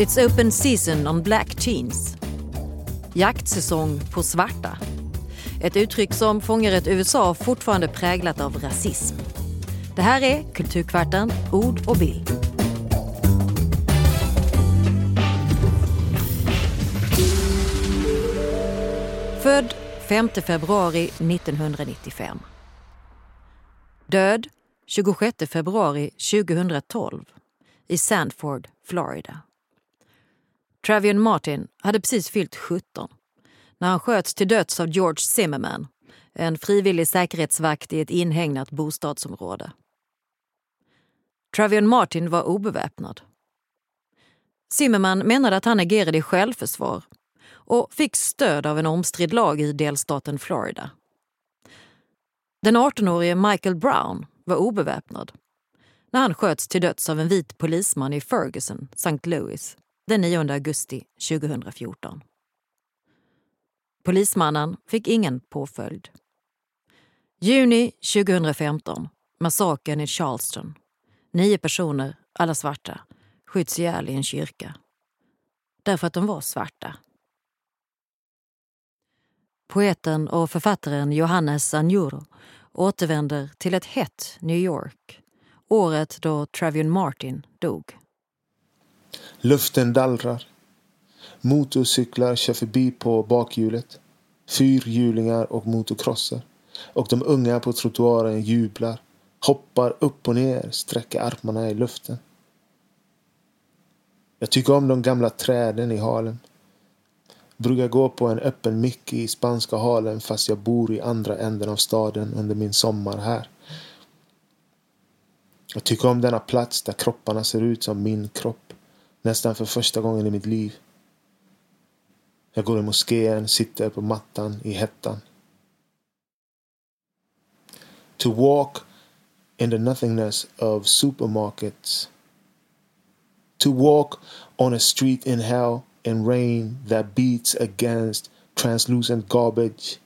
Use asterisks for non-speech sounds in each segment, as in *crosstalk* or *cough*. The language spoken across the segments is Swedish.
It's open season on black teens. Jaktsäsong på svarta. Ett uttryck som fångar ett USA fortfarande präglat av rasism. Det här är Kulturkvarten, ord och bild. Född 5 februari 1995. Död 26 februari 2012 i Sandford, Florida. Travion Martin hade precis fyllt 17 när han sköts till döds av George Zimmerman, en frivillig säkerhetsvakt i ett inhägnat bostadsområde. Travion Martin var obeväpnad. Zimmerman menade att han agerade i självförsvar och fick stöd av en omstridd lag i delstaten Florida. Den 18-årige Michael Brown var obeväpnad när han sköts till döds av en vit polisman i Ferguson, St. Louis den 9 augusti 2014. Polismannen fick ingen påföljd. Juni 2015, massakern i Charleston. Nio personer, alla svarta, skjuts ihjäl i en kyrka. Därför att de var svarta. Poeten och författaren Johannes Anjuro återvänder till ett hett New York året då Travion Martin dog. Luften dallrar. Motorcyklar kör förbi på bakhjulet. Fyrhjulingar och motocrosser Och de unga på trottoaren jublar, hoppar upp och ner, sträcker armarna i luften. Jag tycker om de gamla träden i Harlem. Brukar gå på en öppen mick i spanska Harlem fast jag bor i andra änden av staden under min sommar här. Jag tycker om denna plats där kropparna ser ut som min kropp. Nästan för första gången i mitt liv. Jag går i moskén, sitter på mattan i hettan. To walk in the nothingness of supermarkets. To walk on a street in hell in rain that beats against translucent garbage.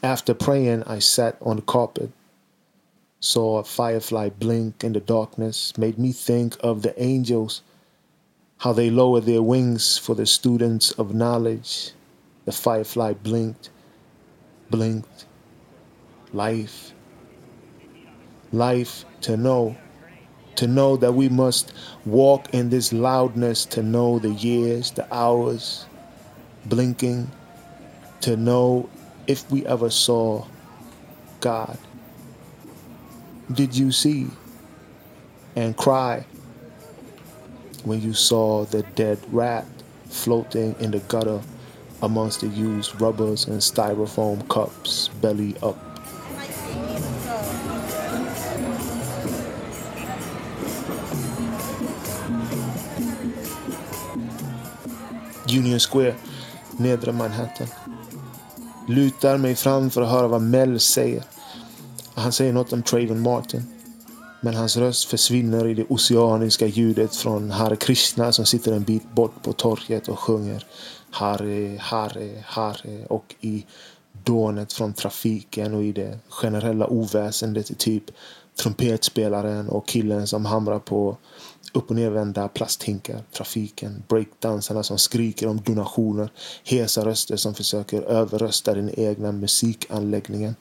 After praying, I sat on the carpet saw a firefly blink in the darkness made me think of the angels, how they lowered their wings for the students of knowledge. The firefly blinked, blinked. Life, life to know, to know that we must walk in this loudness, to know the years, the hours, blinking, to know if we ever saw God did you see and cry when you saw the dead rat floating in the gutter amongst the used rubbers and styrofoam cups, belly up? Union Square, nedre Manhattan. Lutar mig fram för att höra vad Mel säger. Han säger något om Traven Martin. Men hans röst försvinner i det oceaniska ljudet från Hare Krishna som sitter en bit bort på torget och sjunger Hare, Hare, Hare och i dånet från trafiken och i det generella oväsendet typ trumpetspelaren och killen som hamrar på upp och nervända plasthinkar, trafiken, breakdansarna som skriker om donationer, hesa röster som försöker överrösta den egna musikanläggningen.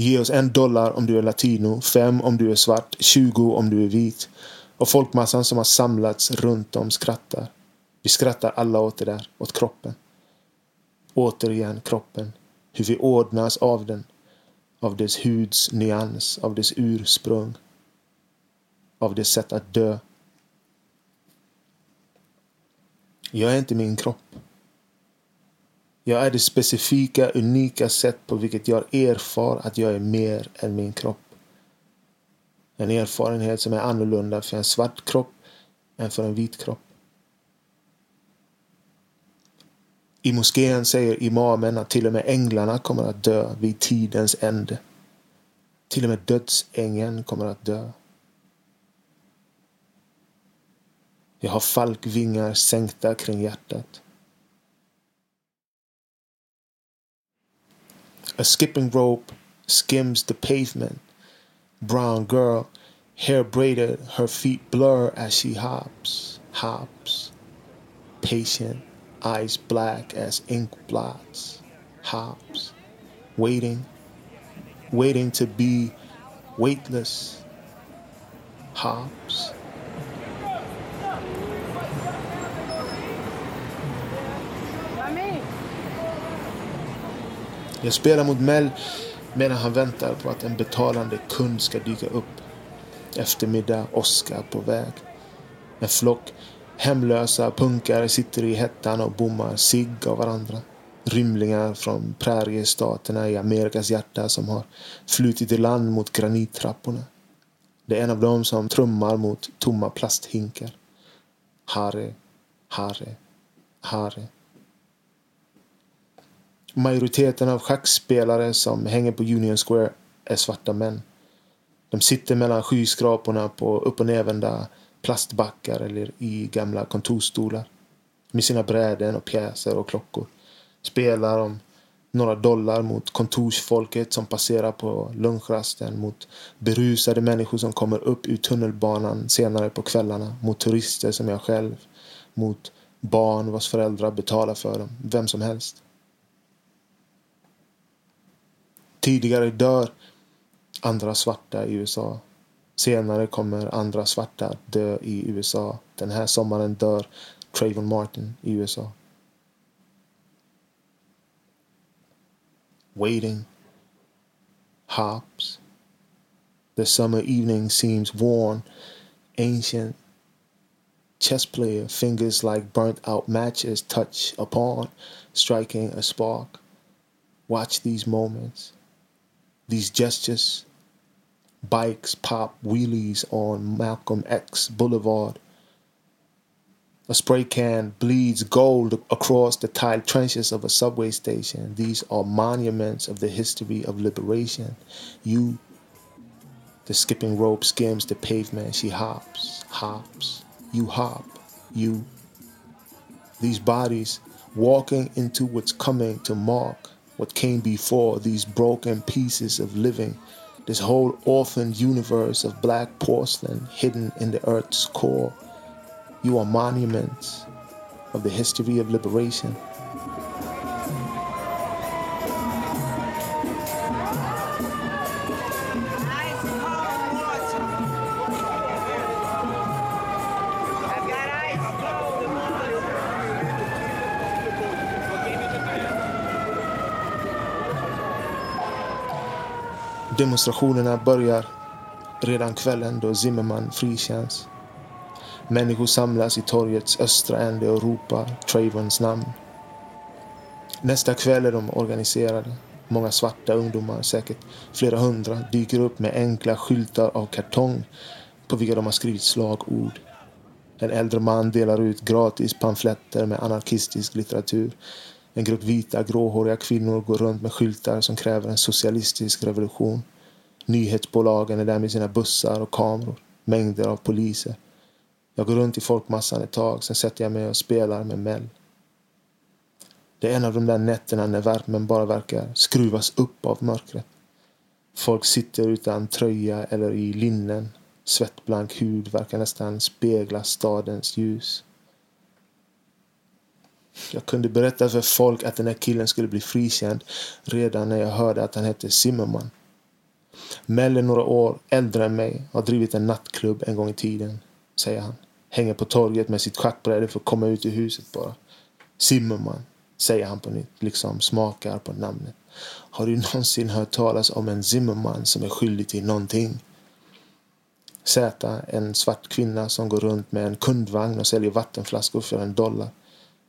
Ge oss en dollar om du är latino, fem om du är svart, tjugo om du är vit. Och folkmassan som har samlats runt om skrattar. Vi skrattar alla åt det där, åt kroppen. Återigen kroppen. Hur vi ordnas av den. Av dess huds nyans, av dess ursprung. Av dess sätt att dö. Jag är inte min kropp. Jag är det specifika, unika sätt på vilket jag erfar att jag är mer än min kropp. En erfarenhet som är annorlunda för en svart kropp än för en vit kropp. I moskén säger imamen att till och med änglarna kommer att dö vid tidens ände. Till och med dödsängeln kommer att dö. Jag har falkvingar sänkta kring hjärtat. A skipping rope skims the pavement. Brown girl, hair braided, her feet blur as she hops. Hops. Patient, eyes black as ink blots. Hops. Waiting, waiting to be weightless. Hops. Jag spelar mot Mel medan han väntar på att en betalande kund ska dyka upp. Eftermiddag, Oscar på väg. En flock hemlösa punkare sitter i hettan och bommar sig av varandra. Rymlingar från präriestaterna i Amerikas hjärta som har flutit i land mot granittrapporna. Det är en av dem som trummar mot tomma plasthinkar. Harry, Harry, Harry. Majoriteten av schackspelare som hänger på Union Square är svarta män. De sitter mellan skyskraporna på upp och nervända plastbackar eller i gamla kontorsstolar. Med sina bräden och pjäser och klockor. Spelar om några dollar mot kontorsfolket som passerar på lunchrasten. Mot berusade människor som kommer upp ur tunnelbanan senare på kvällarna. Mot turister som jag själv. Mot barn vars föräldrar betalar för dem. Vem som helst. Tidigare dör andra svarta i USA. Senare kommer andra svarta att dö i USA. Den här sommaren dör Trayvon Martin i USA. Waiting. Hops. The summer evening seems worn, ancient. Chess player fingers like burnt out matches touch upon, striking a spark. Watch these moments. These gestures. Bikes pop wheelies on Malcolm X Boulevard. A spray can bleeds gold across the tiled trenches of a subway station. These are monuments of the history of liberation. You, the skipping rope skims the pavement. She hops, hops. You hop, you. These bodies walking into what's coming to mark what came before these broken pieces of living, this whole orphaned universe of black porcelain hidden in the earth's core. You are monuments of the history of liberation. Demonstrationerna börjar redan kvällen då Zimmerman frikänns. Människor samlas i torgets östra ände och ropar Travons namn. Nästa kväll är de organiserade. Många svarta ungdomar, säkert flera hundra, dyker upp med enkla skyltar av kartong på vilka de har skrivit slagord. En äldre man delar ut gratis pamfletter med anarkistisk litteratur en grupp vita, gråhåriga kvinnor går runt med skyltar som kräver en socialistisk revolution. Nyhetsbolagen är där med sina bussar och kameror. Mängder av poliser. Jag går runt i folkmassan ett tag, sen sätter jag mig och spelar med Mel. Det är en av de där nätterna när värmen bara verkar skruvas upp av mörkret. Folk sitter utan tröja eller i linnen. Svettblank hud verkar nästan spegla stadens ljus. Jag kunde berätta för folk att den här killen skulle bli frikänd redan när jag hörde att han hette Zimmerman. Melle, några år äldre än mig har drivit en nattklubb en gång i tiden, säger han. Hänger på torget med sitt schackbräde för att komma ut ur huset bara. Zimmerman, säger han på nytt, liksom smakar på namnet. Har du någonsin hört talas om en Zimmerman som är skyldig till någonting? Z, en svart kvinna som går runt med en kundvagn och säljer vattenflaskor för en dollar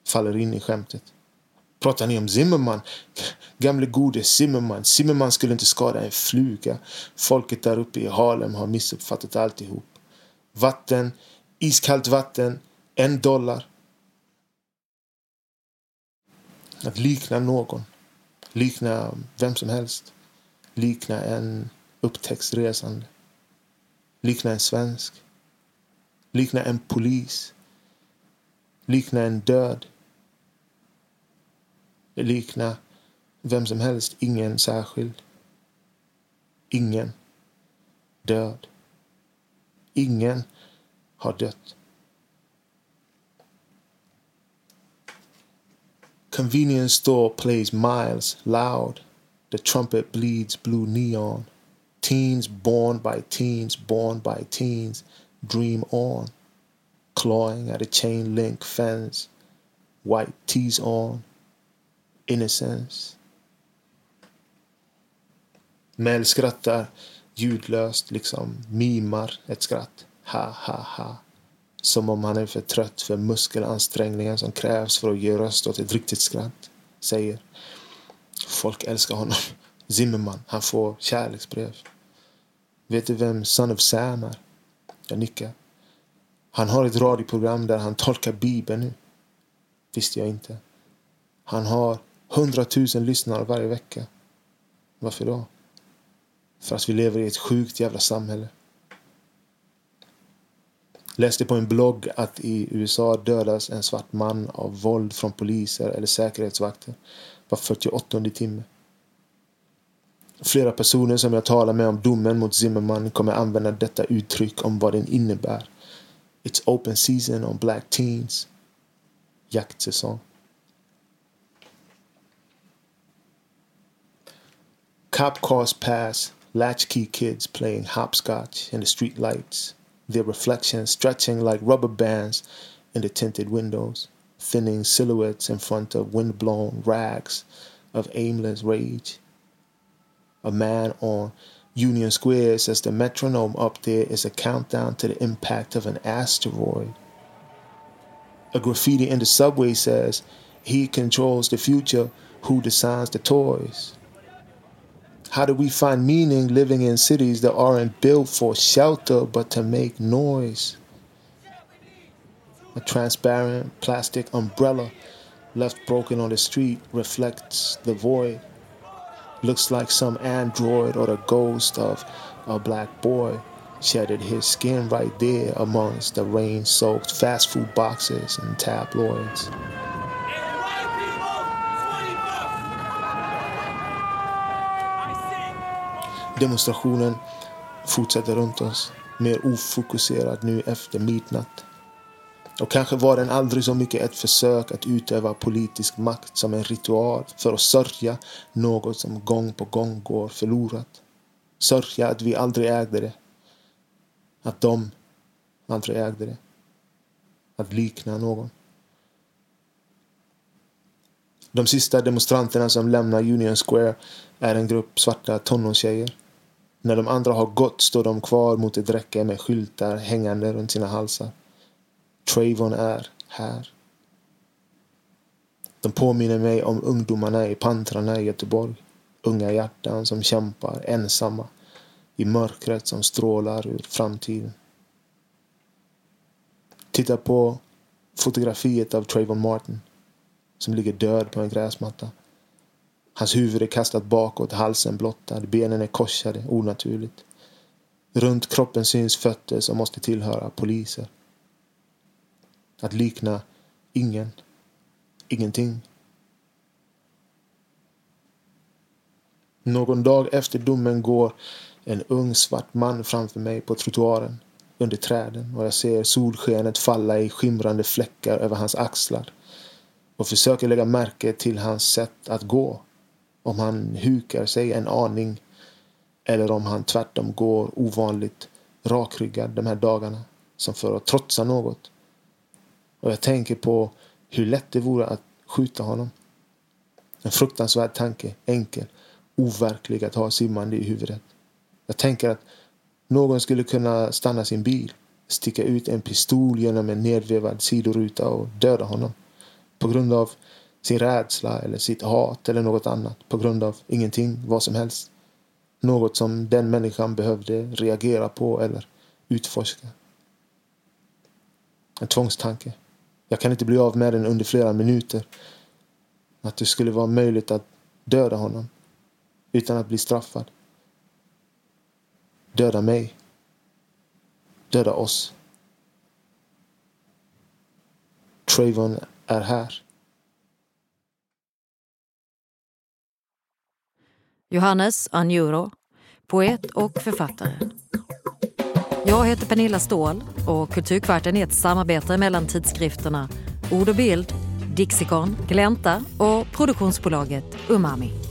faller in i skämtet. Pratar ni om Zimmerman? Gamle gode Zimmerman. Zimmerman skulle inte skada en fluga. Folket där uppe i Harlem har missuppfattat alltihop. Vatten, iskallt vatten, en dollar. Att likna någon. Likna vem som helst. Likna en upptäcktsresande. Likna en svensk. Likna en polis. Likna en död likna vem som helst. Ingen särskild. Ingen. Död. Ingen har dött. Convenience store plays miles loud. The trumpet bleeds blue neon. Teens born by teens, born by teens, dream on. Clawing at a chain link fence, white tees on. Innocence. Mel skrattar ljudlöst, liksom mimar ett skratt. Ha, ha, ha. Som om han är för trött för muskelansträngningen som krävs för att ge röst åt ett riktigt skratt. Säger. Folk älskar honom. *laughs* Zimmerman, han får kärleksbrev. Vet du vem Son of Sam är? Jag nickar. Han har ett radioprogram där han tolkar Bibeln nu. Visste jag inte. Han har hundratusen lyssnare varje vecka. Varför då? För att vi lever i ett sjukt jävla samhälle. Läste på en blogg att i USA dödas en svart man av våld från poliser eller säkerhetsvakter var 48 timme. Flera personer som jag talar med om domen mot Zimmerman kommer använda detta uttryck om vad den innebär. It's open season on black teens. Jaktsäsong. Cop cars pass latchkey kids playing hopscotch in the street lights, their reflections stretching like rubber bands in the tinted windows, thinning silhouettes in front of wind-blown rags of aimless rage. A man on Union Square says the metronome up there is a countdown to the impact of an asteroid. A graffiti in the subway says, He controls the future, who designs the toys. How do we find meaning living in cities that aren't built for shelter but to make noise? A transparent plastic umbrella left broken on the street reflects the void. Looks like some android or the ghost of a black boy shedded his skin right there amongst the rain soaked fast food boxes and tabloids. Demonstrationen fortsätter runt oss, mer ofokuserad nu efter midnatt. Och kanske var den aldrig så mycket ett försök att utöva politisk makt som en ritual för att sörja något som gång på gång går förlorat. Sörja att vi aldrig ägde det. Att de aldrig ägde det. Att likna någon. De sista demonstranterna som lämnar Union Square är en grupp svarta tonårstjejer. När de andra har gått står de kvar mot ett räcke med skyltar hängande runt sina halsar. Trayvon är här. De påminner mig om ungdomarna i Pantrarna i Göteborg. Unga hjärtan som kämpar ensamma i mörkret som strålar ur framtiden. Titta på fotografiet av Trayvon Martin som ligger död på en gräsmatta. Hans huvud är kastat bakåt, halsen blottad, benen är korsade onaturligt. Runt kroppen syns fötter som måste tillhöra poliser. Att likna ingen, ingenting. Någon dag efter domen går en ung svart man framför mig på trottoaren under träden och jag ser solskenet falla i skimrande fläckar över hans axlar och försöker lägga märke till hans sätt att gå om han hukar sig en aning eller om han tvärtom går ovanligt rakryggad de här dagarna som för att trotsa något. Och jag tänker på hur lätt det vore att skjuta honom. En fruktansvärd tanke, enkel, overklig att ha simmande i huvudet. Jag tänker att någon skulle kunna stanna sin bil, sticka ut en pistol genom en nedvevad sidoruta och döda honom. På grund av sin rädsla eller sitt hat eller något annat på grund av ingenting, vad som helst. Något som den människan behövde reagera på eller utforska. En tvångstanke. Jag kan inte bli av med den under flera minuter. Att det skulle vara möjligt att döda honom utan att bli straffad. Döda mig. Döda oss. Trayvon är här. Johannes Anjuro, poet och författare. Jag heter Pernilla Ståhl och Kulturkvarten är ett samarbete mellan tidskrifterna Ord och bild, Dixikon, Glänta och produktionsbolaget Umami.